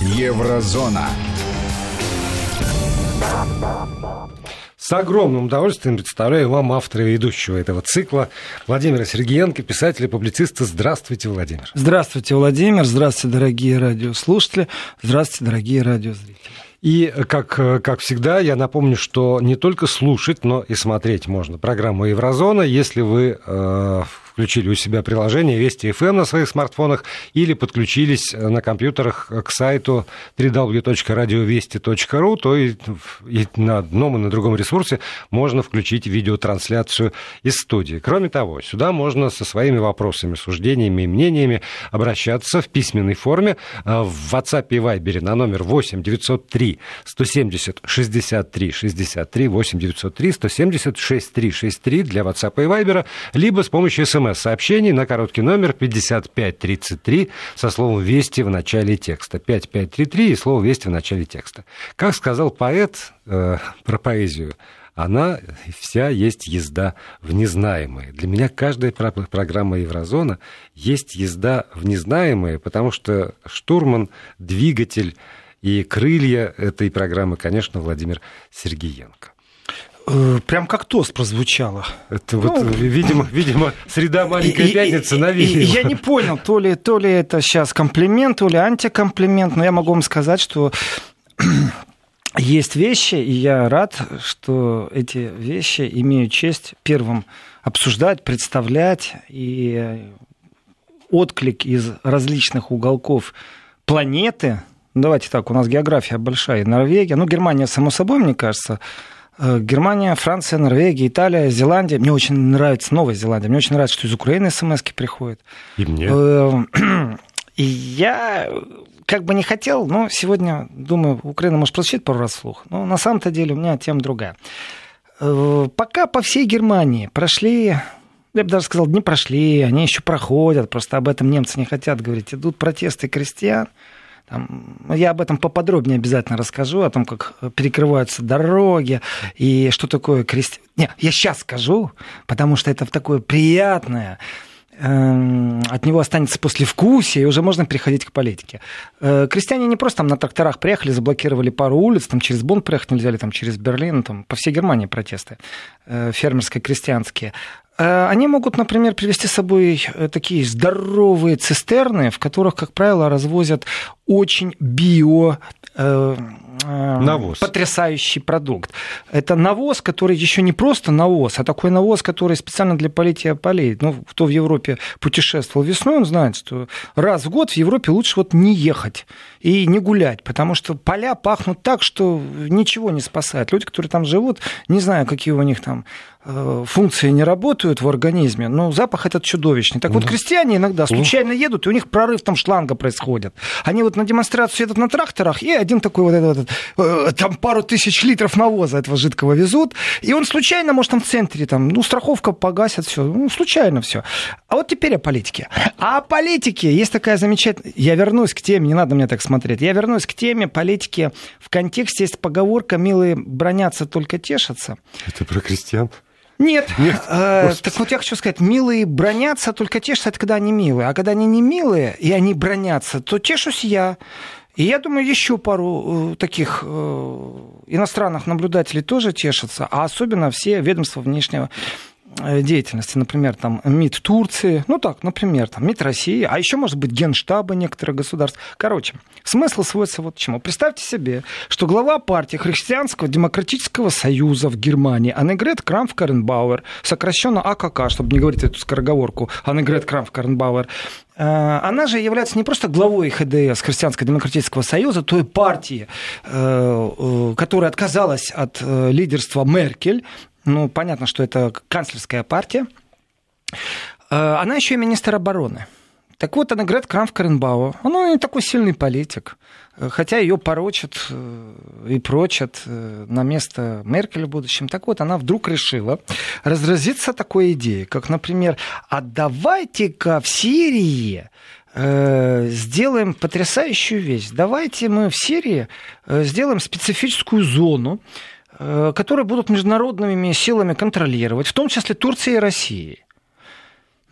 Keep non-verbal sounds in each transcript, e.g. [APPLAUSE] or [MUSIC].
Еврозона. С огромным удовольствием представляю вам автора и ведущего этого цикла Владимира Сергеенко, писателя, публициста. Здравствуйте, Владимир. Здравствуйте, Владимир. Здравствуйте, дорогие радиослушатели. Здравствуйте, дорогие радиозрители. И, как, как всегда, я напомню, что не только слушать, но и смотреть можно программу «Еврозона», если вы э, включили у себя приложение Вести FM эм на своих смартфонах или подключились на компьютерах к сайту www.radiovести.ru, то и, и на одном и на другом ресурсе можно включить видеотрансляцию из студии. Кроме того, сюда можно со своими вопросами, суждениями и мнениями обращаться в письменной форме э, в WhatsApp и Viber на номер 8 903 170 63 63 8 903 170 63 63 для WhatsApp и Viber, либо с помощью смс смс-сообщений на короткий номер 5533 со словом «Вести» в начале текста. 5533 и слово «Вести» в начале текста. Как сказал поэт э, про поэзию, она вся есть езда в незнаемое. Для меня каждая программа Еврозона есть езда в незнаемое, потому что штурман, двигатель и крылья этой программы, конечно, Владимир Сергеенко. Э, прям как тост прозвучало. Это ну, вот, видимо, видимо, среда маленькая и, пятница навеяла. Я не понял, то ли, то ли это сейчас комплимент, то ли антикомплимент, но я могу вам сказать, что [CLEARS THROAT] есть вещи, и я рад, что эти вещи имеют честь первым обсуждать, представлять, и отклик из различных уголков планеты, давайте так, у нас география большая, Норвегия, ну, Германия, само собой, мне кажется, Э, Германия, Франция, Норвегия, Италия, Зеландия. Мне очень нравится Новая Зеландия. Мне очень нравится, что из Украины смс приходят. И мне. Э, [CLEARS THROAT] и я как бы не хотел, но сегодня, думаю, Украина может прозвучит пару раз вслух. Но на самом-то деле у меня тема другая. Э, пока по всей Германии прошли я бы даже сказал, не прошли, они еще проходят, просто об этом немцы не хотят говорить. Идут протесты крестьян, там, я об этом поподробнее обязательно расскажу, о том, как перекрываются дороги и что такое крест... Не, я сейчас скажу, потому что это такое приятное, от него останется послевкусие, и уже можно переходить к политике. Э, крестьяне не просто там на тракторах приехали, заблокировали пару улиц, там через Бонн проехать нельзя, или там через Берлин, там по всей Германии протесты э, фермерско-крестьянские. Э, они могут, например, привести с собой такие здоровые цистерны, в которых, как правило, развозят очень био навоз. потрясающий продукт. Это навоз, который еще не просто навоз, а такой навоз, который специально для полития полей. Ну, кто в Европе путешествовал весной, он знает, что раз в год в Европе лучше вот не ехать и не гулять, потому что поля пахнут так, что ничего не спасает. Люди, которые там живут, не знаю, какие у них там Э, функции не работают в организме, но запах этот чудовищный. Так вот, крестьяне иногда случайно едут, и у них прорыв там шланга происходит. Они вот на демонстрацию едут на тракторах, и один такой вот этот, э, там пару тысяч литров навоза этого жидкого везут, и он случайно, может, там в центре, там, ну, страховка погасит все, ну, случайно все. А вот теперь о политике. А о политике есть такая замечательная... Я вернусь к теме, не надо мне так смотреть. Я вернусь к теме политики. В контексте есть поговорка «милые бронятся, только тешатся». Это про крестьян? Нет. Нет. Э, так вот я хочу сказать, милые бронятся, только тешатся, это когда они милые. А когда они не милые, и они бронятся, то тешусь я. И я думаю, еще пару э, таких э, иностранных наблюдателей тоже тешатся, а особенно все ведомства внешнего деятельности, например, там МИД Турции, ну так, например, там МИД России, а еще, может быть, генштабы некоторых государств. Короче, смысл сводится вот к чему. Представьте себе, что глава партии Христианского демократического союза в Германии Аннегрет Крамф-Каренбауэр, сокращенно АКК, чтобы не говорить эту скороговорку, Аннегрет Крамф-Каренбауэр, э, она же является не просто главой ХДС, Христианского демократического союза, той партии, э, которая отказалась от лидерства Меркель, ну, понятно, что это канцлерская партия. Э, она еще и министр обороны. Так вот, она Грет Крамф Каренбауэр, она не такой сильный политик, э, хотя ее порочат э, и прочат на место Меркель в будущем. Так вот, она вдруг решила разразиться такой идеей, как, например, а давайте-ка в Сирии сделаем потрясающую вещь. Давайте мы в Сирии сделаем специфическую зону, которые будут международными силами контролировать, в том числе Турция и Россия.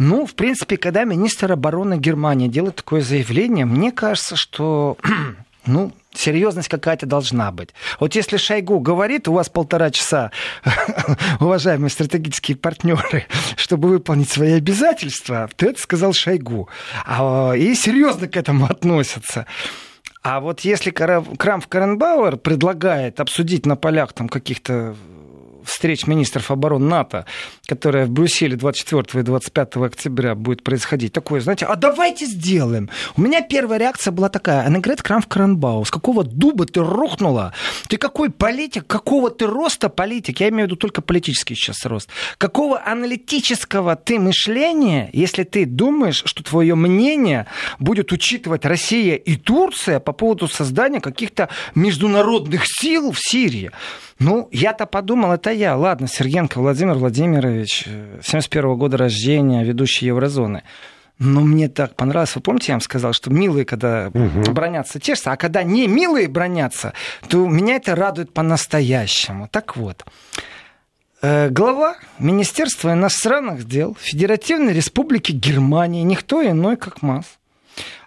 Ну, в принципе, когда министр обороны Германии делает такое заявление, мне кажется, что [CLEARS THROAT] ну, серьезность какая-то должна быть. Вот если Шойгу говорит, у вас полтора часа, [LAUGHS] уважаемые стратегические партнеры, [LAUGHS] чтобы выполнить свои обязательства, то это сказал Шойгу. А, и серьезно к этому относятся. А вот если Крамф Каренбауэр предлагает обсудить на полях там каких-то встреч министров обороны НАТО, которая в Брюсселе 24 и 25 октября будет происходить, такое, знаете, а давайте сделаем. У меня первая реакция была такая, она говорит, Крамф Кранбау, с какого дуба ты рухнула? Ты какой политик, какого ты роста политик? Я имею в виду только политический сейчас рост. Какого аналитического ты мышления, если ты думаешь, что твое мнение будет учитывать Россия и Турция по поводу создания каких-то международных сил в Сирии? Ну, я-то подумал, это я. Ладно, Сергенко Владимир Владимирович, 71 -го года рождения, ведущий Еврозоны. Но мне так понравилось. Вы помните, я вам сказал, что милые, когда угу. бронятся, тешатся, а когда не милые бронятся, то меня это радует по-настоящему. Так вот, э, глава Министерства иностранных дел Федеративной Республики Германии, никто иной, как МАС.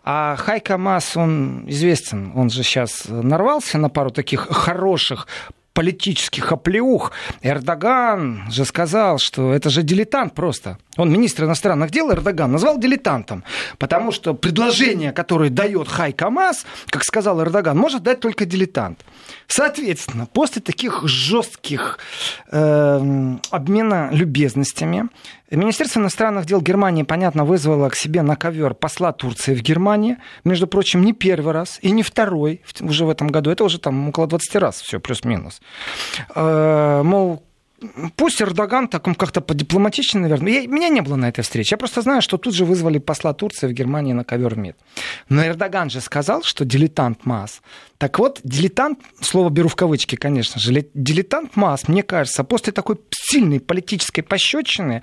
А Хайка Мас, он известен, он же сейчас нарвался на пару таких хороших политических оплеух. Эрдоган же сказал, что это же дилетант просто. Он министр иностранных дел Эрдоган назвал дилетантом, потому что предложение, которое дает Хай Камаз, как сказал Эрдоган, может дать только дилетант. Соответственно, после таких жестких э, обмена любезностями, Министерство иностранных дел Германии, понятно, вызвало к себе на ковер посла Турции в Германии. Между прочим, не первый раз и не второй уже в этом году. Это уже там около 20 раз все, плюс-минус. Э, мол, пусть Эрдоган таком как-то по-дипломатичнее, наверное. Я, меня не было на этой встрече. Я просто знаю, что тут же вызвали посла Турции в Германии на ковер МИД. Но Эрдоган же сказал, что дилетант МАС. Так вот, дилетант, слово беру в кавычки, конечно же, дилетант МАС, мне кажется, после такой сильной политической пощечины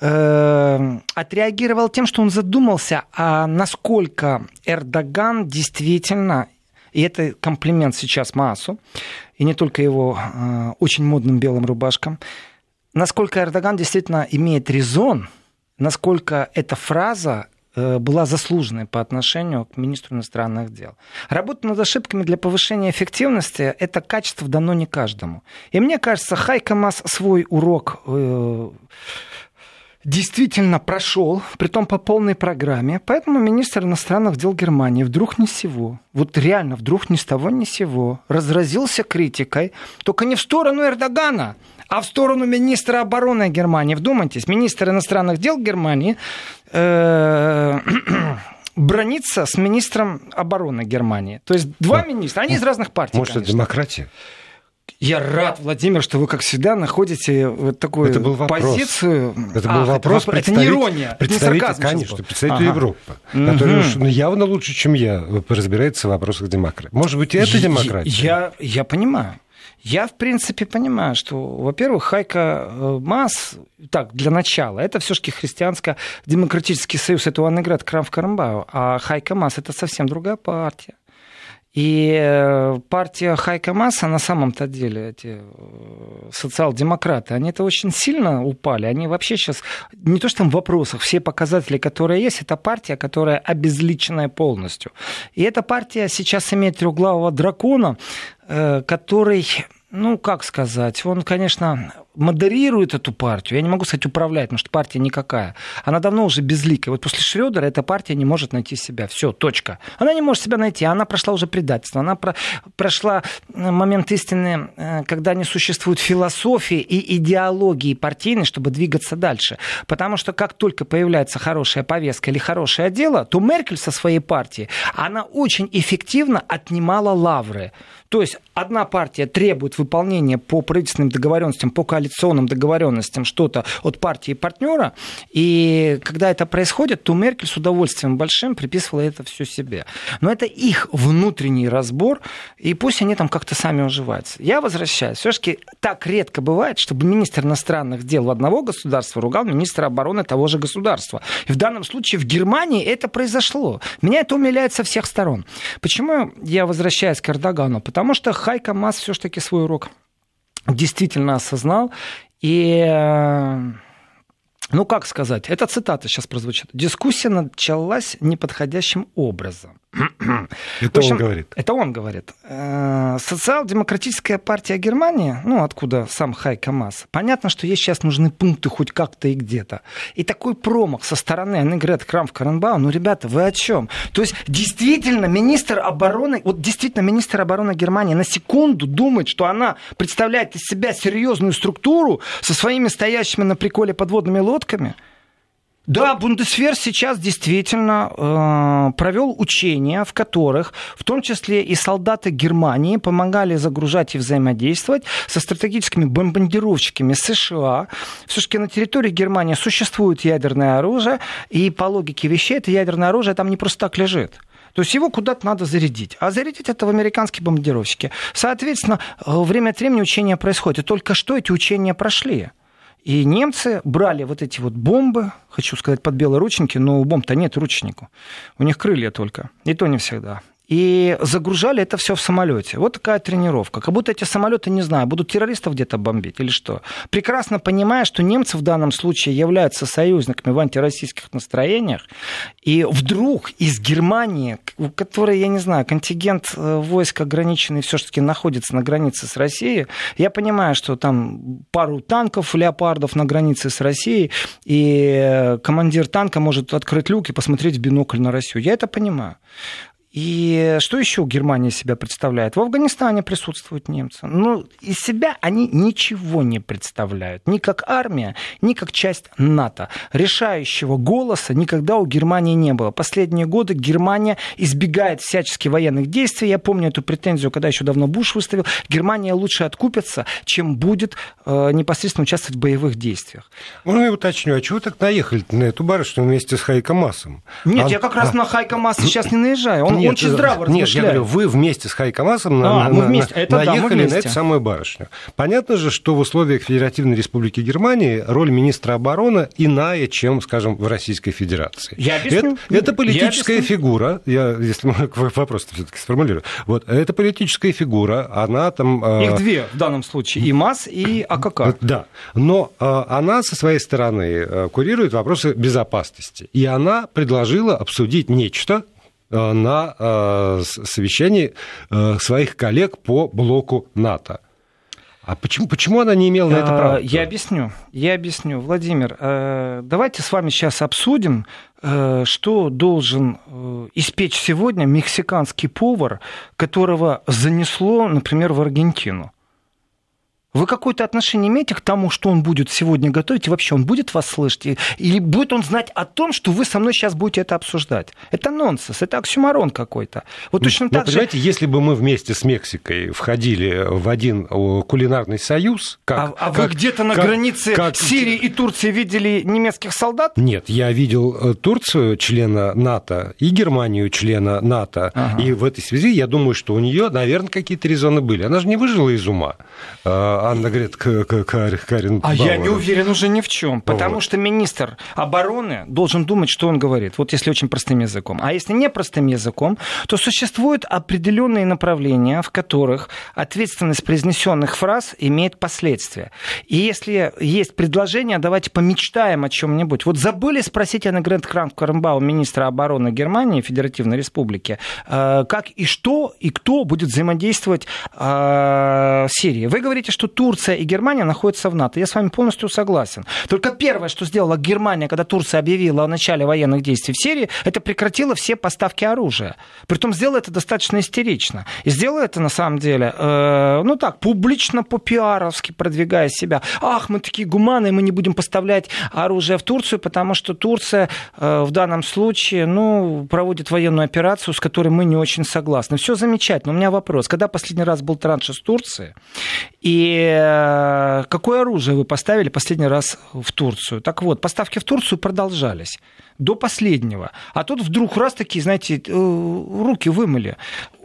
э, отреагировал тем, что он задумался, а насколько Эрдоган действительно и это комплимент сейчас Маасу, и не только его э, очень модным белым рубашкам. Насколько Эрдоган действительно имеет резон, насколько эта фраза э, была заслуженной по отношению к министру иностранных дел. Работа над ошибками для повышения эффективности – это качество дано не каждому. И мне кажется, Хайка Мас свой урок э, действительно прошел, притом по полной программе. Поэтому министр иностранных дел Германии вдруг ни с сего, вот реально вдруг ни с того ни с сего, разразился критикой, только не в сторону Эрдогана, а в сторону министра обороны Германии. Вдумайтесь, министр иностранных дел Германии э, [CLEARS THROAT] бронится с министром обороны Германии. То есть два министра, они из разных партий. Может, конечно. это демократия? Я рад, Владимир, что вы, как всегда, находите вот такую это был вопрос. позицию. Это был а, вопрос. Это, это не ирония. Представитель, не конечно, представитель ага. Европы, угу. который уж ну, явно лучше, чем я, разбирается в вопросах демократии. Может быть, это демократия? Я, я понимаю. Я, в принципе, понимаю, что, во-первых, Хайка э, Мас, так, для начала, это все-таки христианско-демократический союз, это Уаннеград Крамф Карамбау, а Хайка Мас это совсем другая партия. И э, партия Хайка Масса на самом-то деле, эти э, социал-демократы, они-то очень сильно упали. Они вообще сейчас, не то что там в вопросах, все показатели, которые есть, это партия, которая обезличенная полностью. И эта партия сейчас имеет трехглавого дракона, э, который ну, как сказать, он, конечно, модерирует эту партию. Я не могу сказать управляет, потому что партия никакая. Она давно уже безликая. Вот после Шредера эта партия не может найти себя. Все, точка. Она не может себя найти. Она прошла уже предательство. Она про... прошла э, момент истины, э, когда не существует философии и идеологии партийной, чтобы двигаться дальше. Потому что как только появляется хорошая повестка или хорошее дело, то Меркель со своей партией, она очень эффективно отнимала лавры. То есть одна партия требует выполнения по правительственным договоренностям, по коалиционным договоренностям что-то от партии партнера, и когда это происходит, то Меркель с удовольствием большим приписывала это все себе. Но это их внутренний разбор, и пусть они там как-то сами уживаются. Я возвращаюсь. Все-таки так редко бывает, чтобы министр иностранных дел одного государства ругал министра обороны того же государства. И в данном случае в Германии это произошло. Меня это умиляет со всех сторон. Почему я возвращаюсь к Эрдогану? Потому что Хайка Мас все-таки свой урок действительно осознал. И э, ну, как сказать, это цитата сейчас прозвучит. Дискуссия началась неподходящим образом. Это общем, он говорит. Это он говорит. Э, социал-демократическая партия Германии, ну, откуда сам Хайка Масс, понятно, что ей сейчас нужны пункты хоть как-то и где-то. И такой промах со стороны Аннегрет Крамф Каренбау, ну, ребята, вы о чем? То есть, действительно, министр обороны, вот действительно, министр обороны Германии на секунду думает, что она представляет из себя серьезную структуру со своими стоящими на приколе подводными лодками – да, Бундесвер сейчас действительно э, провел учения, в которых в том числе и солдаты Германии помогали загружать и взаимодействовать со стратегическими бомбардировщиками США. Все-таки на территории Германии существует ядерное оружие, и по логике вещей это ядерное оружие там не просто так лежит. То есть его куда-то надо зарядить. А зарядить это в американские бомбардировщики. Соответственно, э, время от времени учения происходят. И только что эти учения прошли. И немцы брали вот эти вот бомбы, хочу сказать, под белые ручники, но у бомб-то нет ручнику. У них крылья только. И то не всегда и загружали это все в самолете. Вот такая тренировка. Как будто эти самолеты, не знаю, будут террористов где-то бомбить или что. Прекрасно понимая, что немцы в данном случае являются союзниками в антироссийских настроениях, и вдруг из Германии, у которой, я не знаю, контингент э, войск ограниченный все-таки находится на границе с Россией, я понимаю, что там пару танков, леопардов на границе с Россией, и командир танка может открыть люк и посмотреть в бинокль на Россию. Я это понимаю. И что еще Германия себя представляет? В Афганистане присутствуют немцы. Но ну, из себя они ничего не представляют. Ни как армия, ни как часть НАТО. Решающего голоса никогда у Германии не было. Последние годы Германия избегает всячески военных действий. Я помню эту претензию, когда еще давно Буш выставил. Германия лучше откупится, чем будет э, непосредственно участвовать в боевых действиях. Можно я уточню, а чего так наехали на эту барышню вместе с Хайком Массом? Нет, а... я как раз а... на Хайка Масса сейчас не наезжаю. Он нет, очень здраво Нет, я говорю, вы вместе с Хайкомасом а, на, мы вместе. На, Это наехали да, на эту самую барышню. Понятно же, что в условиях Федеративной Республики Германии роль министра обороны иная, чем, скажем, в Российской Федерации. Я объясню. Это, это политическая я фигура, я, если [LAUGHS] вопрос все-таки сформулирую, вот, это политическая фигура, она там... А, Их две в данном случае, и МАС, и АКК. Да, но а, она со своей стороны курирует вопросы безопасности, и она предложила обсудить нечто, Э, на э, совещании э, своих коллег по блоку НАТО. А почему, почему она не имела на это права? Я объясню. Я объясню. Владимир, давайте с вами сейчас обсудим, что должен испечь сегодня мексиканский повар, которого занесло, например, в Аргентину. Вы какое-то отношение имеете к тому, что он будет сегодня готовить, и вообще он будет вас слышать? Или будет он знать о том, что вы со мной сейчас будете это обсуждать? Это нонсенс, это оксюмарон какой-то. Вот точно Но, так понимаете, же... если бы мы вместе с Мексикой входили в один кулинарный союз... Как, а, а как, вы где-то на как, границе как... Сирии и Турции видели немецких солдат? Нет, я видел э, Турцию, члена НАТО, и Германию, члена НАТО. Ага. И в этой связи я думаю, что у нее, наверное, какие-то резоны были. Она же не выжила из ума а, Анна говорит, Карин А я не уверен уже ни в чем, потому вот. что министр обороны должен думать, что он говорит, вот если очень простым языком. А если не простым языком, то существуют определенные направления, в которых ответственность произнесенных фраз имеет последствия. И если есть предложение, давайте помечтаем о чем-нибудь. Вот забыли спросить Анна Гранд Кранк Карамбау, министра обороны Германии, Федеративной Республики, э, как и что и кто будет взаимодействовать э, с Сирией. Вы говорите, что Турция и Германия находятся в НАТО. Я с вами полностью согласен. Только первое, что сделала Германия, когда Турция объявила о начале военных действий в Сирии, это прекратила все поставки оружия. Притом сделала это достаточно истерично. И сделала это на самом деле, э, ну так, публично по-пиаровски продвигая себя. Ах, мы такие гуманы, мы не будем поставлять оружие в Турцию, потому что Турция э, в данном случае, ну, проводит военную операцию, с которой мы не очень согласны. Все замечательно. У меня вопрос. Когда последний раз был транш из Турции, и Э, какое оружие вы поставили последний раз в Турцию? Так вот, поставки в Турцию продолжались до последнего. А тут вдруг раз такие, знаете, э, руки вымыли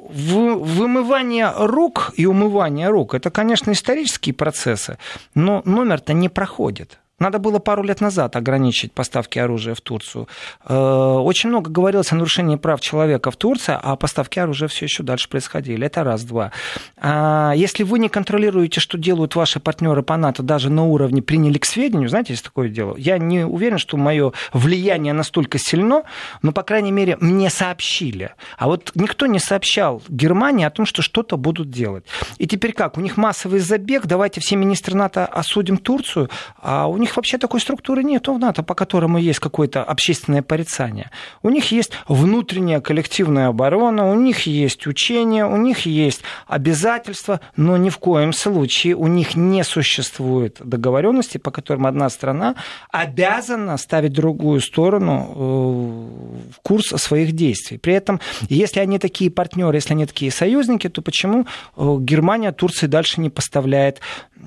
вымывание рук и умывание рук, это, конечно, исторические процессы, но номер-то не проходит. Надо было пару лет назад ограничить поставки оружия в Турцию. Э, очень много говорилось о нарушении прав человека в Турции, а поставки оружия все еще дальше происходили. Это раз, два. А если вы не контролируете, что делают ваши партнеры по НАТО даже на уровне приняли к сведению, знаете, есть такое дело, я не уверен, что мое влияние настолько сильно, но, по крайней мере, мне сообщили. А вот никто не сообщал Германии о том, что что-то будут делать. И теперь как? У них массовый забег, давайте все министры НАТО осудим Турцию, а у них них вообще такой структуры нет в НАТО, по которому есть какое-то общественное порицание. У них есть внутренняя коллективная оборона, у них есть учения, у них есть обязательства, но ни в коем случае у них не существует договоренности, по которым одна страна обязана ставить другую сторону э, в курс своих действий. При этом, если они такие партнеры, если они такие союзники, то почему э, Германия Турции дальше не поставляет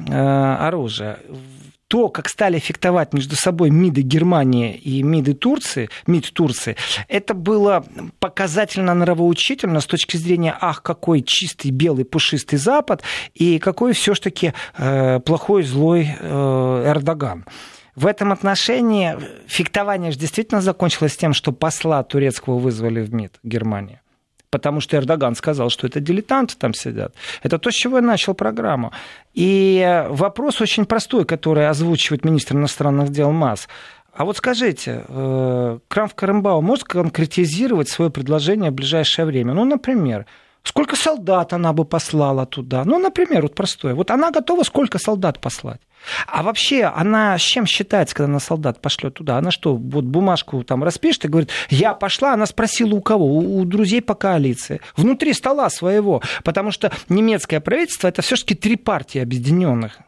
э, оружие? То, как стали фехтовать между собой МИДы Германии и МИДы Турции, МИД Турции, это было показательно нравоучительно с точки зрения, ах, какой чистый, белый, пушистый Запад, и какой все-таки э, плохой, злой э, Эрдоган. В этом отношении фехтование же действительно закончилось тем, что посла турецкого вызвали в МИД Германии потому что Эрдоган сказал, что это дилетанты там сидят. Это то, с чего я начал программу. И вопрос очень простой, который озвучивает министр иностранных дел МАС. А вот скажите, э, Крамф Карымбау может конкретизировать свое предложение в ближайшее время? Ну, например, сколько солдат она бы послала туда? Ну, например, вот простое. Вот она готова сколько солдат послать? А вообще, она с чем считается, когда она солдат пошлет туда? Она что, вот бумажку там распишет и говорит, я пошла, она спросила у кого? У, у друзей по коалиции. Внутри стола своего. Потому что немецкое правительство это все-таки три партии объединенных.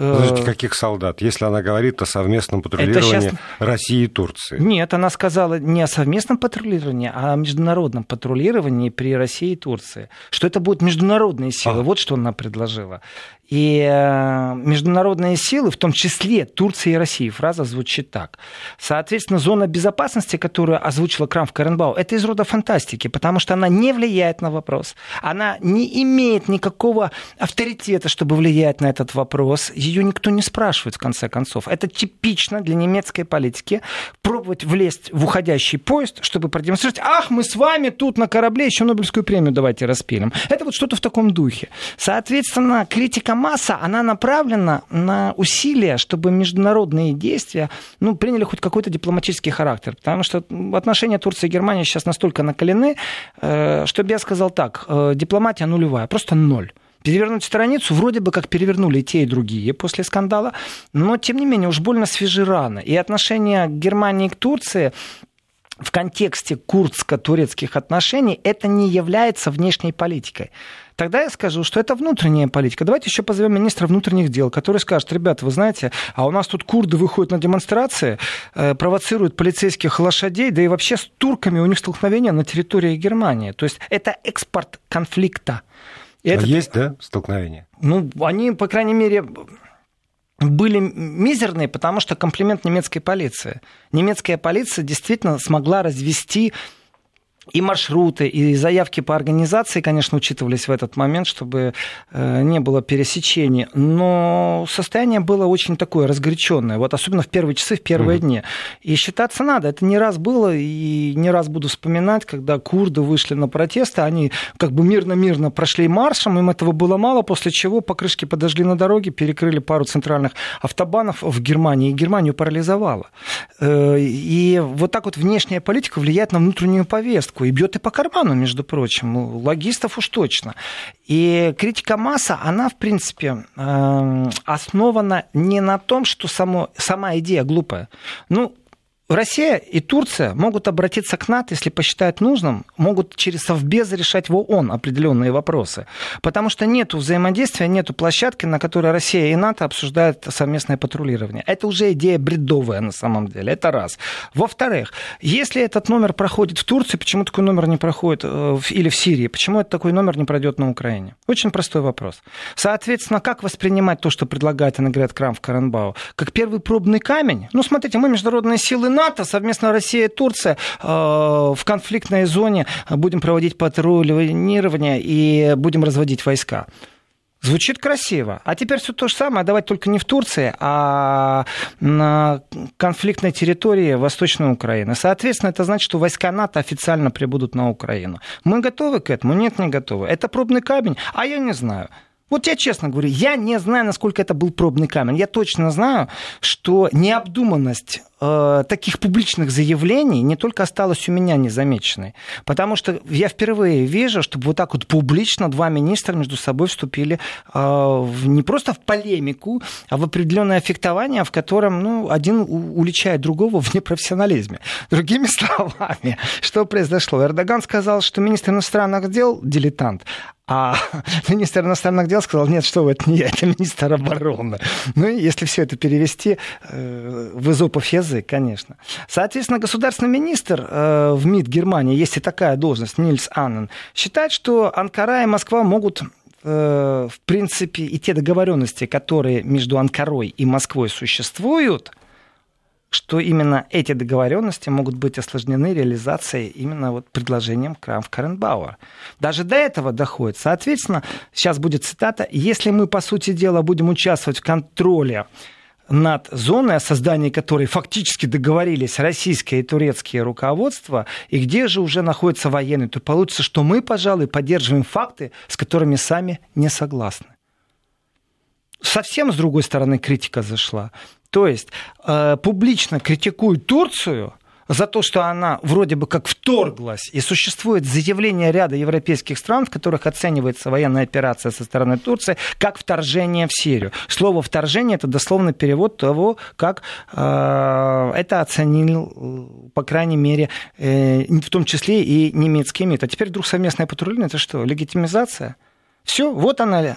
Подождите, каких солдат? Если она говорит о совместном патрулировании сейчас... России и Турции. Нет, она сказала не о совместном патрулировании, а о международном патрулировании при России и Турции. Что это будут международные силы. А. Вот что она предложила. И э, международные силы, в том числе Турция и Россия, фраза звучит так. Соответственно, зона безопасности, которую озвучила Крамф Каренбау, это из рода фантастики, потому что она не влияет на вопрос. Она не имеет никакого авторитета, чтобы влиять на этот вопрос. Ее никто не спрашивает, в конце концов. Это типично для немецкой политики пробовать влезть в уходящий поезд, чтобы продемонстрировать, ах, мы с вами тут на корабле еще Нобелевскую премию давайте распилим. Это вот что-то в таком духе. Соответственно, критика масса, она направлена на усилия, чтобы международные действия ну, приняли хоть какой-то дипломатический характер. Потому что отношения Турции и Германии сейчас настолько накалены, э, чтобы я сказал так, э, дипломатия нулевая, просто ноль. Перевернуть страницу вроде бы как перевернули и те, и другие после скандала, но тем не менее уж больно свежи раны. И отношения Германии к Турции в контексте курдско-турецких отношений это не является внешней политикой. Тогда я скажу, что это внутренняя политика. Давайте еще позовем министра внутренних дел, который скажет, ребята, вы знаете, а у нас тут курды выходят на демонстрации, э, провоцируют полицейских лошадей, да и вообще с турками у них столкновения на территории Германии. То есть это экспорт конфликта. И а это... Есть, да, столкновения? Ну, они, по крайней мере, были мизерные, потому что комплимент немецкой полиции. Немецкая полиция действительно смогла развести и маршруты, и заявки по организации, конечно, учитывались в этот момент, чтобы э, не было пересечений. Но состояние было очень такое разгоряченное, вот особенно в первые часы, в первые mm дни. И считаться надо. Это не раз было, и не раз буду вспоминать, когда курды вышли на протесты, они как бы мирно-мирно прошли маршем, им этого было мало, после чего покрышки подожгли на дороге, перекрыли пару центральных автобанов в Германии, и Германию парализовало. Э, и вот так вот внешняя политика влияет на внутреннюю повестку критику и бьет и по карману, между прочим, логистов уж точно. И критика масса, она, в принципе, эм, основана не на том, что само, сама идея глупая. Ну, Россия и Турция могут обратиться к НАТО, если посчитают нужным, могут через Совбез решать в ООН определенные вопросы. Потому что нет взаимодействия, нет площадки, на которой Россия и НАТО обсуждают совместное патрулирование. Это уже идея бредовая на самом деле. Это раз. Во-вторых, если этот номер проходит в Турции, почему такой номер не проходит э, или в Сирии? Почему этот такой номер не пройдет на Украине? Очень простой вопрос. Соответственно, как воспринимать то, что предлагает Иннегрет Крам в Каренбау? Как первый пробный камень? Ну, смотрите, мы международные силы совместно Россия и Турция э, в конфликтной зоне будем проводить патрулирование и будем разводить войска. Звучит красиво. А теперь все то же самое, давать только не в Турции, а на конфликтной территории Восточной Украины. Соответственно, это значит, что войска НАТО официально прибудут на Украину. Мы готовы к этому? Нет, не готовы. Это пробный камень? А я не знаю. Вот я честно говорю, я не знаю, насколько это был пробный камень. Я точно знаю, что необдуманность э, таких публичных заявлений не только осталась у меня незамеченной. Потому что я впервые вижу, чтобы вот так вот публично два министра между собой вступили э, в, не просто в полемику, а в определенное аффектование, в котором ну, один уличает другого в непрофессионализме. Другими [LAUGHS] словами, что произошло? Эрдоган сказал, что министр иностранных дел дилетант, а [LAUGHS] министр иностранных дел сказал, нет, что вы, это не я, это министр обороны. Ну, и если все это перевести э, в изопов язык, конечно. Соответственно, государственный министр э, в МИД Германии, есть и такая должность, Нильс Аннен, считает, что Анкара и Москва могут э, в принципе, и те договоренности, которые между Анкарой и Москвой существуют, что именно эти договоренности могут быть осложнены реализацией именно вот предложением Крамф Каренбауэр. Даже до этого доходит. Соответственно, сейчас будет цитата, если мы, по сути дела, будем участвовать в контроле над зоной, о создании которой фактически договорились российское и турецкие руководства, и где же уже находятся военные, то получится, что мы, пожалуй, поддерживаем факты, с которыми сами не согласны. Совсем с другой стороны критика зашла. То есть э, публично критикуют Турцию за то, что она вроде бы как вторглась, и существует заявление ряда европейских стран, в которых оценивается военная операция со стороны Турции как вторжение в Сирию. Слово «вторжение» — это дословный перевод того, как э, это оценил, по крайней мере, э, в том числе и немецкий МИД. А теперь вдруг совместное патрулирование — это что, легитимизация? Все, вот она э,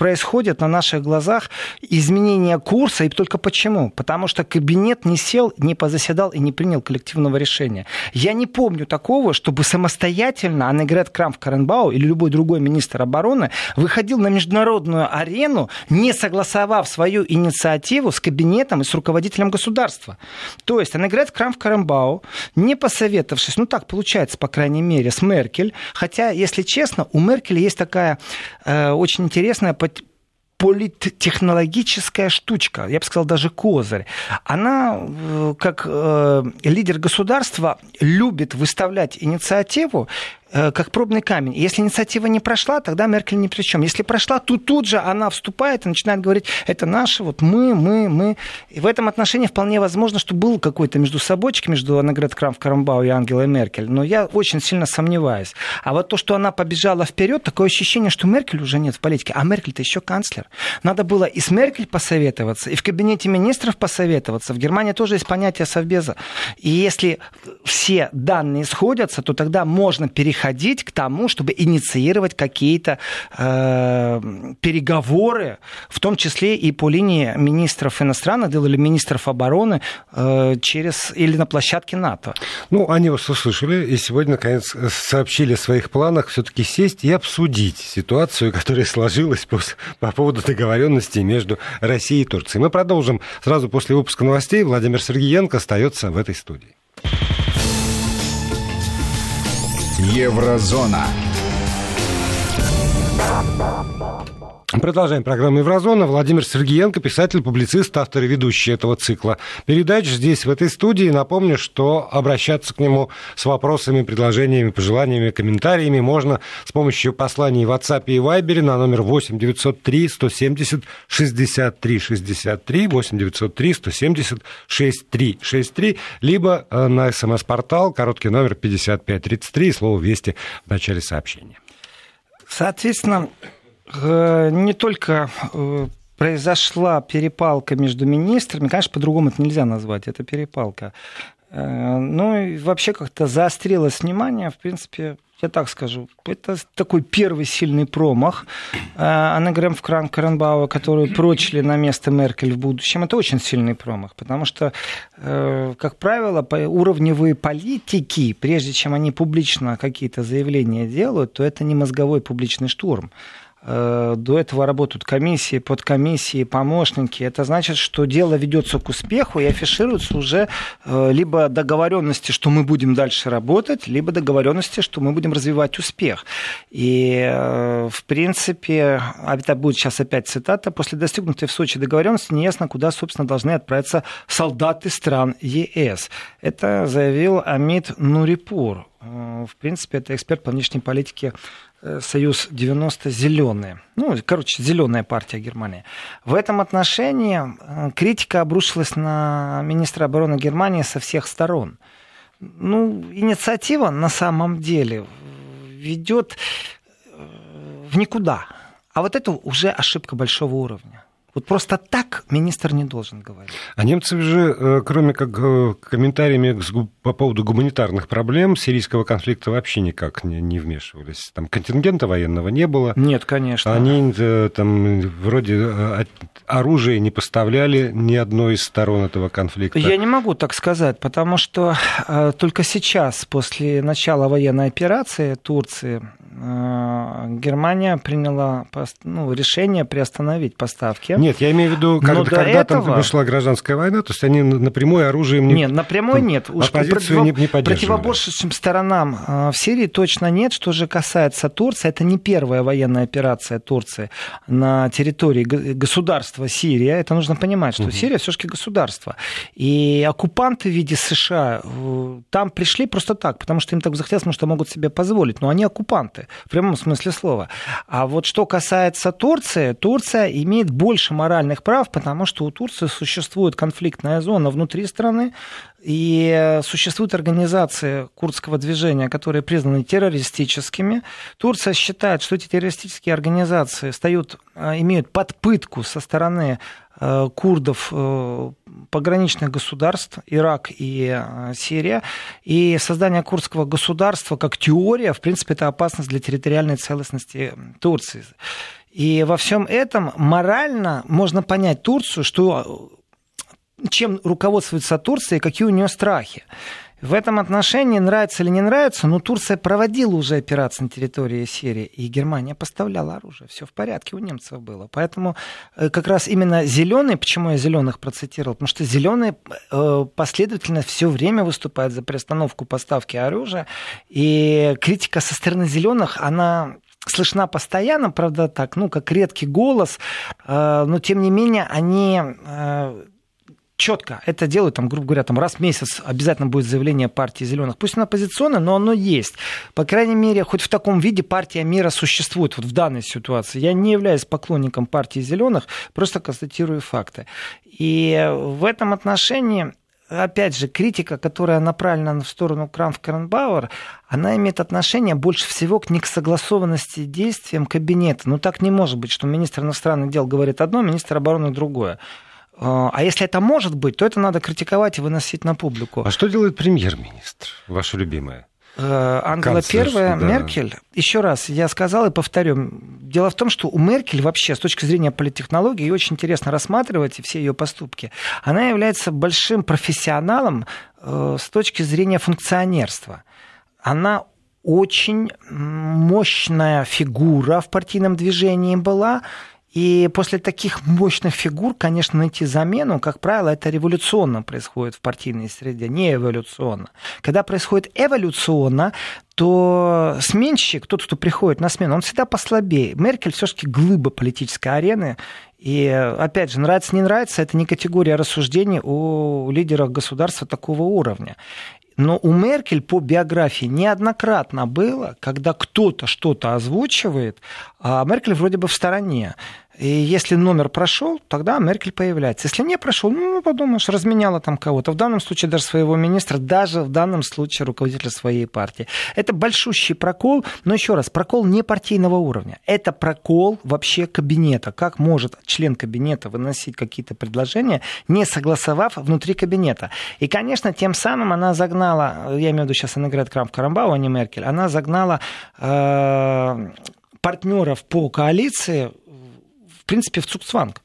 происходит на наших глазах изменение курса. И только почему? Потому что кабинет не сел, не позаседал и не принял коллективного решения. Я не помню такого, чтобы самостоятельно Аннегрет Крамф Каренбау или любой другой министр обороны выходил на международную арену, не согласовав свою инициативу с кабинетом и с руководителем государства. То есть Аннегрет Крамф Каренбау, не посоветовавшись, ну так получается, по крайней мере, с Меркель, хотя, если честно, у Меркель есть такая э, очень интересная политтехнологическая штучка, я бы сказал, даже козырь. Она, э, как э, лидер государства, любит выставлять инициативу как пробный камень. Если инициатива не прошла, тогда Меркель ни при чем. Если прошла, то тут же она вступает и начинает говорить, это наше, вот мы, мы, мы. И в этом отношении вполне возможно, что был какой-то между собойчик, между Аннегрет Крамф Карамбау и Ангелой Меркель. Но я очень сильно сомневаюсь. А вот то, что она побежала вперед, такое ощущение, что Меркель уже нет в политике. А Меркель-то еще канцлер. Надо было и с Меркель посоветоваться, и в кабинете министров посоветоваться. В Германии тоже есть понятие совбеза. И если все данные сходятся, то тогда можно переходить приходить к тому, чтобы инициировать какие-то э, переговоры, в том числе и по линии министров иностранных дел или министров обороны э, через или на площадке НАТО. Ну, они вас услышали и сегодня, наконец, сообщили о своих планах все-таки сесть и обсудить ситуацию, [LAUGHS] которая сложилась по, по поводу договоренности между Россией и Турцией. Мы продолжим сразу после выпуска новостей. Владимир Сергеенко остается в этой студии. Еврозона. Продолжаем программу «Еврозона». Владимир Сергеенко, писатель, публицист, автор и ведущий этого цикла передач здесь, в этой студии. Напомню, что обращаться к нему с вопросами, предложениями, пожеланиями, комментариями можно с помощью посланий в WhatsApp и Viber на номер 8 903 170 63 63 8 903 170 63 63 либо э, на смс-портал, короткий номер 5533, слово «Вести» в начале сообщения. Соответственно, не только э, произошла перепалка между министрами, конечно, по-другому это нельзя назвать, это перепалка. Э, ну и вообще как-то заострилось внимание, в принципе, я так скажу, это такой первый сильный промах Анны Грэм Кран Каренбауа, которую прочили на место Меркель в будущем. Это очень сильный промах, потому что, как правило, уровневые политики, прежде чем они публично какие-то заявления делают, то это не мозговой публичный штурм Э, до этого работают комиссии, подкомиссии, помощники. Это значит, что дело ведется к успеху и афишируются уже э, либо договоренности, что мы будем дальше работать, либо договоренности, что мы будем развивать успех. И, э, в принципе, а это будет сейчас опять цитата, после достигнутой в Сочи договоренности неясно, куда, собственно, должны отправиться солдаты стран ЕС. Это заявил Амид Нурипур. В принципе, это эксперт по внешней политике Э, Союз 90 зеленые. Ну, короче, зеленая партия Германии. В этом отношении э, критика обрушилась на министра обороны Германии со всех сторон. Ну, инициатива на самом деле ведет э, в никуда. А вот это уже ошибка большого уровня. Вот просто так министр не должен говорить. А немцы же, э, кроме как э, комментариями по поводу гуманитарных проблем сирийского конфликта вообще никак не, не вмешивались. Там контингента военного не было. Нет, конечно. Они э, там вроде оружие не поставляли ни одной из сторон этого конфликта. Я не могу так сказать, потому что только сейчас, после начала военной операции Турции, Германия приняла ну, решение приостановить поставки. Нет, я имею в виду, когда, когда этого... там вышла гражданская война, то есть они напрямую оружием не... Нет, напрямую нет. Уж против... не, не Противоборствующим сторонам а, в Сирии точно нет. Что же касается Турции, это не первая военная операция Турции на территории государства Сирия. Это нужно понимать, что угу. Сирия все-таки государство. И оккупанты в виде США э, там пришли просто так, потому что им так захотелось, потому что могут себе позволить. Но они оккупанты, в прямом смысле слова. А вот что касается Турции, Турция имеет больше моральных прав, потому что у Турции существует конфликтная зона внутри страны, и существуют организации курдского движения, которые признаны террористическими. Турция считает, что эти террористические организации стают, а, имеют подпытку со стороны курдов а, пограничных государств, Ирак и Сирия. И создание курдского государства как теория, в принципе, это опасность для территориальной целостности Турции. И во всем этом морально можно понять Турцию, что чем руководствуется Турция и какие у нее страхи. В этом отношении, нравится или не нравится, но Турция проводила уже операции на территории Сирии, и Германия поставляла оружие. Все в порядке у немцев было. Поэтому э, как раз именно зеленые, почему я зеленых процитировал, потому что зеленые э, последовательно все время выступают за приостановку поставки оружия, и критика со стороны зеленых, она слышна постоянно, правда, так, ну, как редкий голос, э, но тем не менее они четко это делают, там, грубо говоря, там раз в месяц обязательно будет заявление партии зеленых. Пусть она оппозиционная, но оно есть. По крайней мере, хоть в таком виде партия мира существует вот в данной ситуации. Я не являюсь поклонником партии зеленых, просто констатирую факты. И в этом отношении опять же, критика, которая направлена в сторону Крамф Кранбауэр, она имеет отношение больше всего к несогласованности действиям кабинета. Ну, так не может быть, что министр иностранных дел говорит одно, министр обороны другое. А, а если это может быть, то это надо критиковать и выносить на публику. А что делает премьер-министр, ваша любимая? Э, Ангела Первая, да. Меркель. Еще раз, я сказал и повторю. Дело в том, что у Меркель вообще, с точки зрения политтехнологии, ее очень интересно рассматривать и все ее поступки. Она является большим профессионалом э, с точки зрения функционерства. Она очень мощная фигура в партийном движении была, и после таких мощных фигур, конечно, найти замену, как правило, это революционно происходит в партийной среде, не эволюционно. Когда происходит эволюционно, то сменщик, тот, кто приходит на смену, он всегда послабее. Меркель все-таки глыба политической арены. И, опять же, нравится, не нравится, это не категория рассуждений о лидерах государства такого уровня. Но у Меркель по биографии неоднократно было, когда кто-то что-то озвучивает, а Меркель вроде бы в стороне. И если номер прошел, тогда Меркель появляется. Если не прошел, ну, подумаешь, разменяла там кого-то. В данном случае даже своего министра, даже в данном случае руководителя своей партии. Это большущий прокол, но еще раз, прокол не партийного уровня. Это прокол вообще кабинета. Как может член кабинета выносить какие-то предложения, не согласовав внутри кабинета? И, конечно, тем самым она загнала, я имею в виду сейчас она играет Крамп Карамбау, а не Меркель, она загнала э, партнеров по коалиции принципе, в Цукцванг.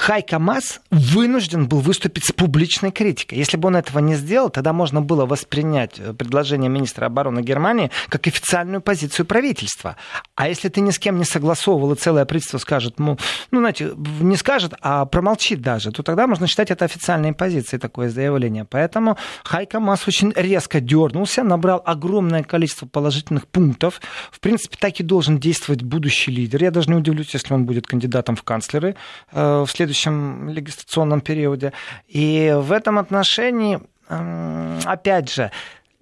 Хайка Масс вынужден был выступить с публичной критикой. Если бы он этого не сделал, тогда можно было воспринять э, предложение министра обороны Германии как официальную позицию правительства. А если ты ни с кем не согласовывал, и целое правительство скажет, ну, ну, знаете, не скажет, а промолчит даже, то тогда можно считать это официальной позицией, такое заявление. Поэтому Хайка Масс очень резко дернулся, набрал огромное количество положительных пунктов. В принципе, так и должен действовать будущий лидер. Я даже не удивлюсь, если он будет кандидатом в канцлеры э, в следующем следующем легистрационном периоде. И в этом отношении, опять же,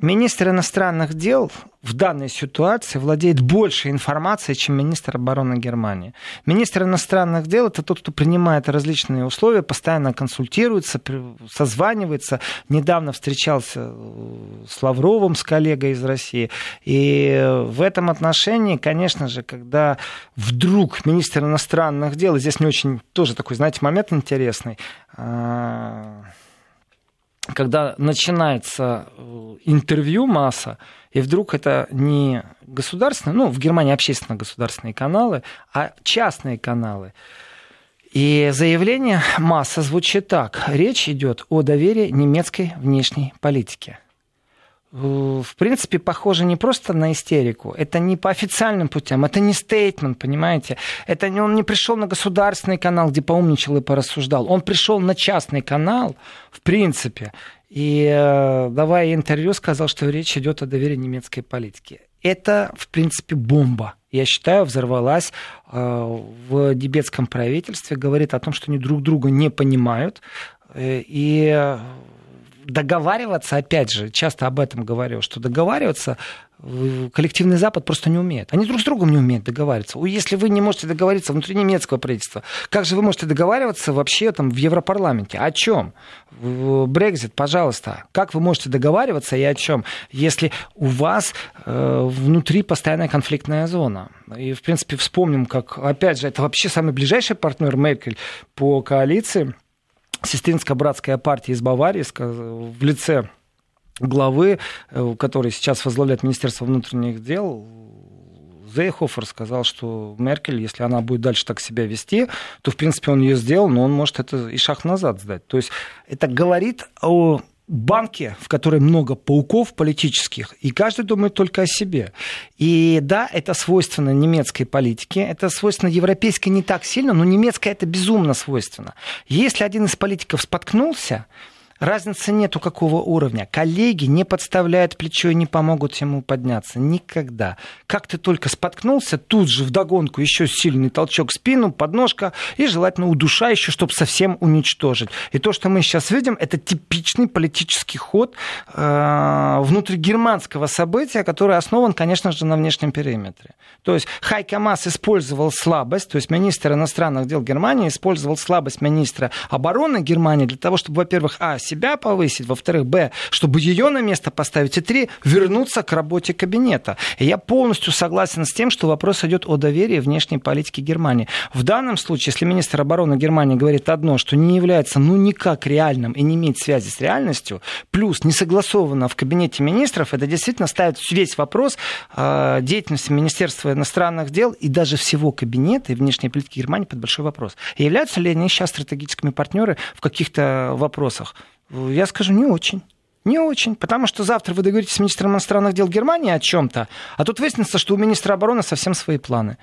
Министр иностранных дел в данной ситуации владеет больше информацией, чем министр обороны Германии. Министр иностранных дел – это тот, кто принимает различные условия, постоянно консультируется, созванивается. Недавно встречался э, с Лавровым, с коллегой из России. И в этом отношении, конечно же, когда вдруг министр иностранных дел, и здесь не очень тоже такой, знаете, момент интересный, а, когда начинается э, интервью масса, и вдруг это не государственные, ну, в Германии общественно-государственные каналы, а частные каналы. И заявление масса звучит так. Речь идет о доверии немецкой внешней политике. Э, в принципе, похоже не просто на истерику. Это не по официальным путям, это не стейтмент, понимаете? Это не, он не пришел на государственный канал, где поумничал и порассуждал. Он пришел на частный канал, в принципе, и э, давая интервью, сказал, что речь идет о доверии немецкой политики. Это, в принципе, бомба. Я считаю, взорвалась э, в тибетском правительстве, говорит о том, что они друг друга не понимают. И договариваться, опять же, часто об этом говорю, что договариваться коллективный Запад просто не умеет. Они друг с другом не умеют договариваться. Если вы не можете договориться внутри немецкого правительства, как же вы можете договариваться вообще там в Европарламенте? О чем? Брекзит, пожалуйста. Как вы можете договариваться и о чем, если у вас э, внутри постоянная конфликтная зона? И, в принципе, вспомним, как, опять же, это вообще самый ближайший партнер Меркель по коалиции, сестринско-братская партия из Баварии в лице главы, э, который сейчас возглавляет Министерство внутренних дел, Зейхофер сказал, что Меркель, если она будет дальше так себя вести, то, в принципе, он ее сделал, но он может это и шаг назад сдать. То есть это говорит о банке, в которой много пауков политических, и каждый думает только о себе. И да, это свойственно немецкой политике, это свойственно европейской не так сильно, но немецкой это безумно свойственно. Если один из политиков споткнулся, Разницы нету какого уровня. Коллеги не подставляют плечо и не помогут ему подняться. Никогда. Как ты только споткнулся, тут же вдогонку еще сильный толчок в спину, подножка и желательно удушающий, чтобы совсем уничтожить. И то, что мы сейчас видим, это типичный политический ход э, внутригерманского события, который основан, конечно же, на внешнем периметре. То есть Хайка Масс использовал слабость, то есть министр иностранных дел Германии использовал слабость министра обороны Германии для того, чтобы, во-первых, а, себя повысить, во-вторых, б, чтобы ее на место поставить, и три, вернуться к работе кабинета. И я полностью согласен с тем, что вопрос идет о доверии внешней политики Германии. В данном случае, если министр обороны Германии говорит одно, что не является ну никак реальным и не имеет связи с реальностью, плюс не согласовано в кабинете министров, это действительно ставит весь вопрос э, деятельности Министерства иностранных дел и даже всего кабинета и внешней политики Германии под большой вопрос. И являются ли они сейчас стратегическими партнеры в каких-то вопросах? Я скажу, не очень. Не очень, потому что завтра вы договоритесь с министром иностранных дел Германии о чем-то, а тут выяснится, что у министра обороны совсем свои планы.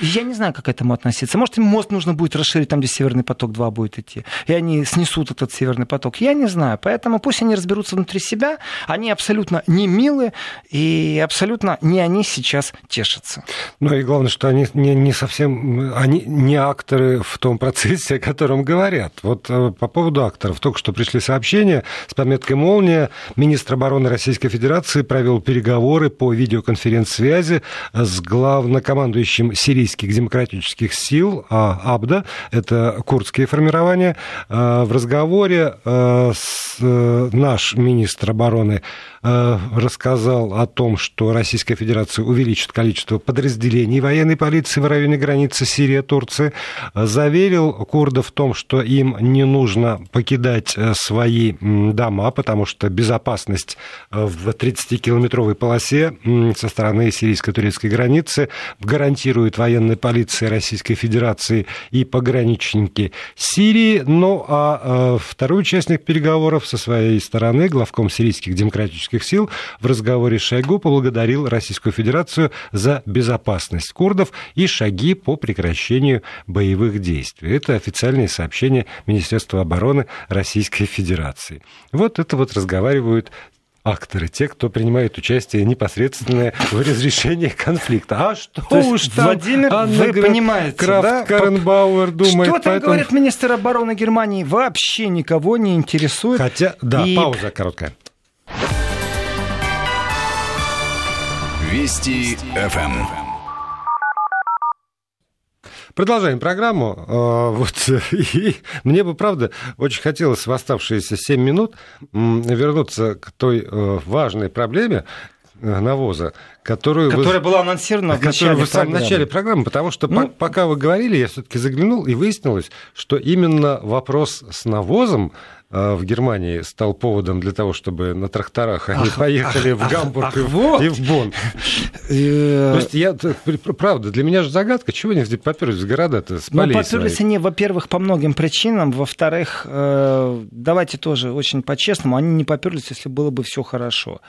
Я не знаю, как к этому относиться. Может, им мост нужно будет расширить там, где Северный поток-2 будет идти. И они снесут этот Северный поток. Я не знаю. Поэтому пусть они разберутся внутри себя. Они абсолютно не милы, и абсолютно не они сейчас тешатся. Ну и главное, что они не, не совсем, они не акторы в том процессе, о котором говорят. Вот э, по поводу акторов. Только что пришли сообщения с пометкой «Молния». Министр обороны Российской Федерации провел переговоры по видеоконференц-связи с главнокомандующим Сирии сирийских демократических сил, а Абда, это курдские формирования. А, в разговоре а, с, э, наш министр обороны рассказал о том, что Российская Федерация увеличит количество подразделений военной полиции в районе границы Сирия-Турции, заверил курдов в том, что им не нужно покидать свои дома, потому что безопасность в 30-километровой полосе со стороны сирийско-турецкой границы гарантирует военная полиция Российской Федерации и пограничники Сирии. Ну а второй участник переговоров со своей стороны, главком сирийских демократических сил, в разговоре с Шойгу поблагодарил Российскую Федерацию за безопасность курдов и шаги по прекращению боевых действий. Это официальное сообщение Министерства обороны Российской Федерации. Вот это вот разговаривают акторы, те, кто принимает участие непосредственно в разрешении конфликта. А что То уж там Владимир, Анна вы понимаете, Крафт да? Каренбауэр думает. Что там поэтому... говорит министр обороны Германии? Вообще никого не интересует. Хотя, да, И... пауза короткая. Вести ФМ. Продолжаем программу. А, вот, [LAUGHS] и мне бы, правда, очень хотелось в оставшиеся 7 минут вернуться к той э, важной проблеме, э, навоза, которую которая вы, была анонсирована в начале, в самом начале программы, потому что ну, по, пока вы говорили, я все-таки заглянул и выяснилось, что именно вопрос с навозом а, в Германии стал поводом для того, чтобы на тракторах они ах, поехали ах, в Гамбург ах, и, вот. и в Бонн. Э, То есть я, правда, для меня же загадка, чего они поперлись в города-то с Ну, поперлись они, во-первых, по многим причинам, во-вторых, э, давайте тоже очень по-честному, они не поперлись, если было бы все хорошо.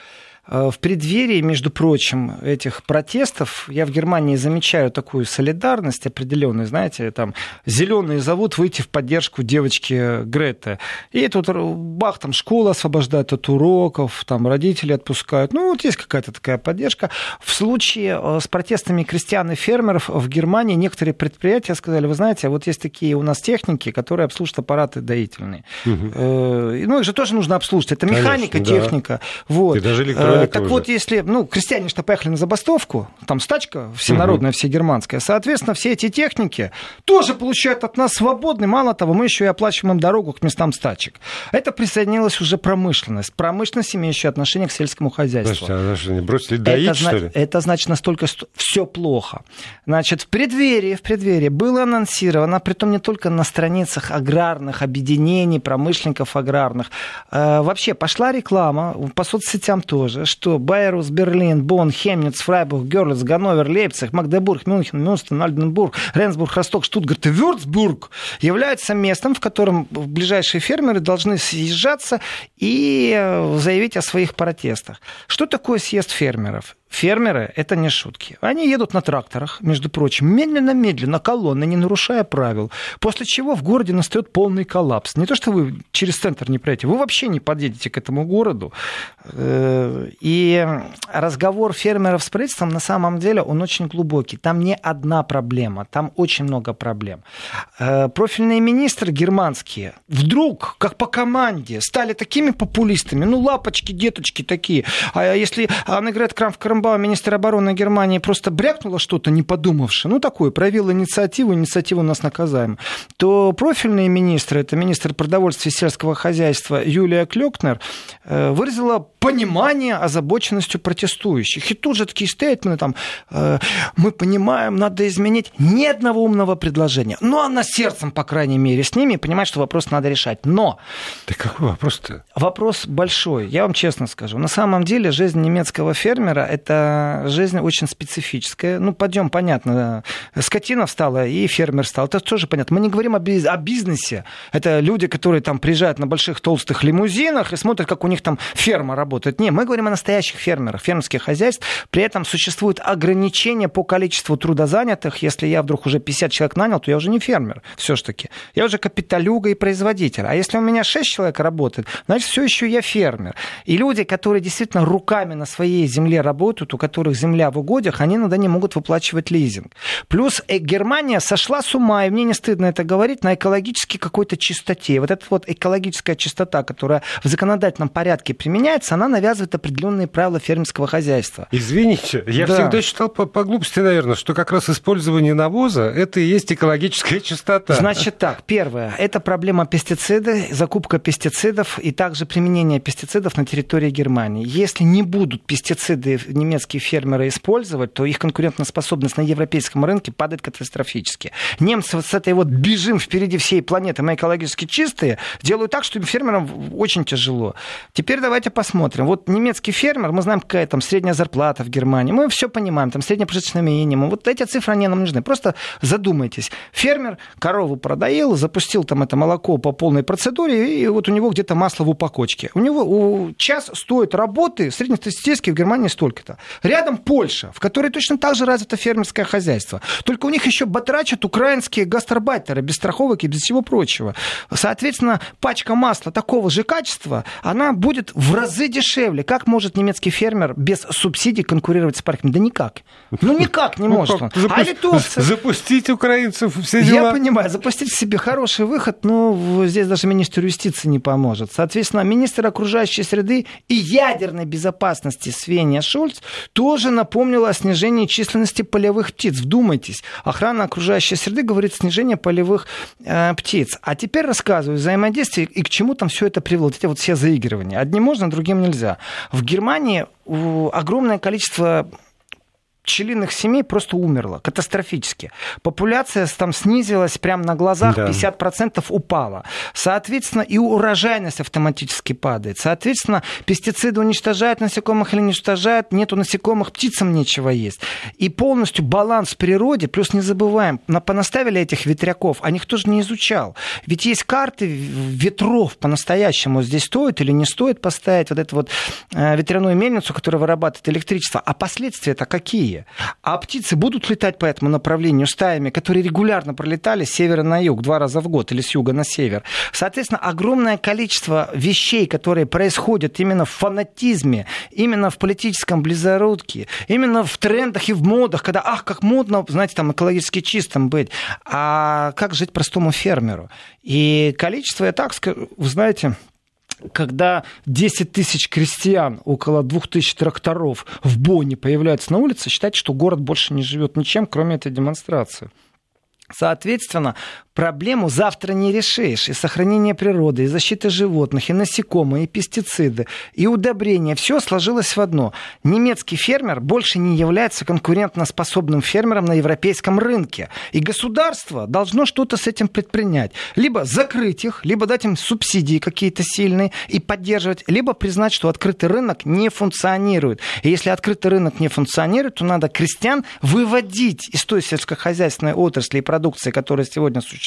Э, в преддверии, между прочим, этих протестов я в Германии замечаю такую солидарность определенную, знаете, там зеленые зовут выйти в поддержку девочки Греты. И тут бах, там школа освобождает от уроков, там родители отпускают. Ну, вот есть какая-то такая поддержка. В случае э, с протестами крестьян и фермеров в Германии некоторые предприятия сказали, вы знаете, вот есть такие у нас техники, которые обслуживают аппараты доительные. Угу. Ну, их же тоже нужно обслуживать. Это механика, Конечно, техника. Да. Вот. И даже Так уже. вот, если, ну, крестьяне что поехали на забастовку, там стачка всенародная, угу. всегерманская, соответственно, все эти техники тоже получают от нас свободный, мало того, мы еще и оплачиваем дорогу к местам стачек. Это присоединилась уже промышленность, промышленность, имеющая отношение к сельскому хозяйству. Подождите, а что, не бросили доить, это, что ли? Это значит настолько все плохо. Значит, в преддверии, в преддверии было анонсировано, притом не только на страницах аграрных объединений, промышленников аграрных, э, вообще пошла реклама, по соцсетям тоже, что Байерус, Берлин, Бонн, Хемниц, Фрайбург, Герлиц, Ганновер, Лейпциг, Магдебург, Мюнхен, Мюнстен, Альденбург, Ренсбург, Росток, Штутгарт и Вюрцбург являются местом, в котором ближайшие фермеры должны съезжаться и э, заявить о своих протестах. Что такое съезд фермеров? Фермеры – это не шутки. Они едут на тракторах, между прочим, медленно-медленно, колонны, не нарушая правил. После чего в городе настает полный коллапс. Не то, что вы через центр не проедете, вы вообще не подъедете к этому городу. Э, и разговор фермеров с правительством, на самом деле, он очень глубокий. Там не одна проблема, там очень много проблем. Э, профильные министры германские вдруг, как по команде, стали такими популистами. Ну, лапочки, деточки такие. А если Аннегрет Крамф-Карамб Крамбау, министр обороны Германии, просто брякнула что-то, не подумавши, ну, такое, проявила инициативу, инициативу нас наказаем, то профильные министры, это министр продовольствия и сельского хозяйства Юлия Клёкнер, э, выразила понимание озабоченностью протестующих. И тут же такие стейтменты, там, э, мы понимаем, надо изменить. Ни одного умного предложения. Ну, она сердцем, по крайней мере, с ними понимает, что вопрос надо решать. Но... Да какой вопрос-то? Вопрос большой. Я вам честно скажу. На самом деле жизнь немецкого фермера – это жизнь очень специфическая. Ну, пойдем, понятно, скотина встала и фермер стал. Это тоже понятно. Мы не говорим о, биз- о бизнесе. Это люди, которые там приезжают на больших толстых лимузинах и смотрят, как у них там ферма работает. Не, мы говорим о настоящих фермерах, фермерских хозяйств. При этом существуют ограничения по количеству трудозанятых. Если я вдруг уже 50 человек нанял, то я уже не фермер все-таки. Я уже капиталюга и производитель. А если у меня 6 человек работает, значит, все еще я фермер. И люди, которые действительно руками на своей земле работают, работают, у которых земля в угодьях, они иногда не могут выплачивать лизинг. Плюс э, Германия сошла с ума, и мне не стыдно это говорить, на экологически какой-то чистоте. Вот эта вот экологическая чистота, которая в законодательном порядке применяется, она навязывает определенные правила фермерского хозяйства. Извините, я да. всегда считал по, по глупости, наверное, что как раз использование навоза – это и есть экологическая чистота. Значит так, первое, это проблема пестициды, закупка пестицидов и также применение пестицидов на территории Германии. Если не будут пестициды немецкие фермеры использовать, то их конкурентоспособность на европейском рынке падает катастрофически. Немцы вот с этой вот бежим впереди всей планеты, мы экологически чистые, делают так, что фермерам очень тяжело. Теперь давайте посмотрим. Вот немецкий фермер, мы знаем, какая там средняя зарплата в Германии, мы все понимаем, там средняя прожиточная минимум. Вот эти цифры, они нам нужны. Просто задумайтесь. Фермер корову продоил, запустил там это молоко по полной процедуре, и вот у него где-то масло в упаковочке. У него у, час стоит работы среднестатистически в Германии столько-то. Рядом Польша, в которой точно так же развито фермерское хозяйство. Только у них еще батрачат украинские гастарбайтеры без страховок и без всего прочего. Соответственно, пачка масла такого же качества, она будет в разы дешевле. Как может немецкий фермер без субсидий конкурировать с парками? Да никак. Ну никак не [LAUGHS] ну, может он. А литовцы... Запустить украинцев все дела. Я понимаю, запустить себе хороший выход, но здесь даже министр юстиции не поможет. Соответственно, министр окружающей среды и ядерной безопасности Свения Шульц тоже напомнила о снижении численности полевых птиц. Вдумайтесь, охрана окружающей среды говорит снижение полевых э, птиц. А теперь рассказываю взаимодействие и к чему там все это привело. Эти вот все заигрывания. Одним можно, другим нельзя. В Германии огромное количество пчелиных семей просто умерло катастрофически. Популяция там снизилась прямо на глазах, да. 50% упала. Соответственно, и урожайность автоматически падает. Соответственно, пестициды уничтожают насекомых или уничтожают, нету насекомых, птицам нечего есть. И полностью баланс в природе, плюс не забываем, понаставили этих ветряков, а никто же не изучал. Ведь есть карты ветров по-настоящему. Здесь стоит или не стоит поставить вот эту вот э, ветряную мельницу, которая вырабатывает электричество. А последствия-то какие? Россия. А птицы будут летать по этому направлению стаями, которые регулярно пролетали с севера на юг два раза в год или с юга на север. Соответственно, огромное количество вещей, которые происходят именно в фанатизме, именно в политическом близородке, именно в трендах и в модах, когда, ах, как модно, знаете, там экологически чистым быть, а как жить простому фермеру? И количество, я так скажу, вы знаете, когда 10 тысяч крестьян, около 2 тысяч тракторов в Бонне появляются на улице, считайте, что город больше не живет ничем, кроме этой демонстрации. Соответственно, проблему завтра не решишь. И сохранение природы, и защита животных, и насекомые, и пестициды, и удобрения. Все сложилось в одно. Немецкий фермер больше не является конкурентоспособным фермером на европейском рынке. И государство должно что-то с этим предпринять. Либо закрыть их, либо дать им субсидии какие-то сильные и поддерживать, либо признать, что открытый рынок не функционирует. И если открытый рынок не функционирует, то надо крестьян выводить из той сельскохозяйственной отрасли и продукции, которая сегодня существует,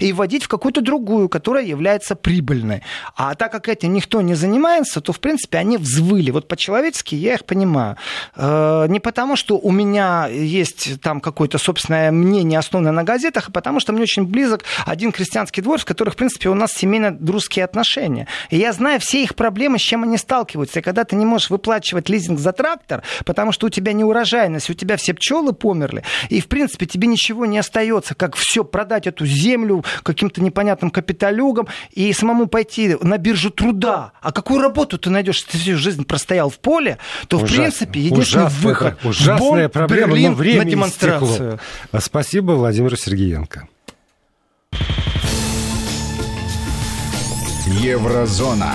и вводить в какую-то другую, которая является прибыльной. А так как этим никто не занимается, то, в принципе, они взвыли. Вот по-человечески я их понимаю. Э, не потому, что у меня есть там какое-то собственное мнение, основанное на газетах, а потому что мне очень близок один крестьянский двор, в которых, в принципе, у нас семейно-дружеские отношения. И я знаю все их проблемы, с чем они сталкиваются. И когда ты не можешь выплачивать лизинг за трактор, потому что у тебя не урожайность, у тебя все пчелы померли, и, в принципе, тебе ничего не остается, как все продать эту землю каким-то непонятным капиталюгам и самому пойти на биржу труда. А какую работу ты найдешь, если ты всю жизнь простоял в поле, то, Ужасно. в принципе, единственный ужасная, выход ужасная Бон, проблема, Берлин но время на демонстрацию. Истекло. Спасибо, Владимир Сергеенко. Еврозона.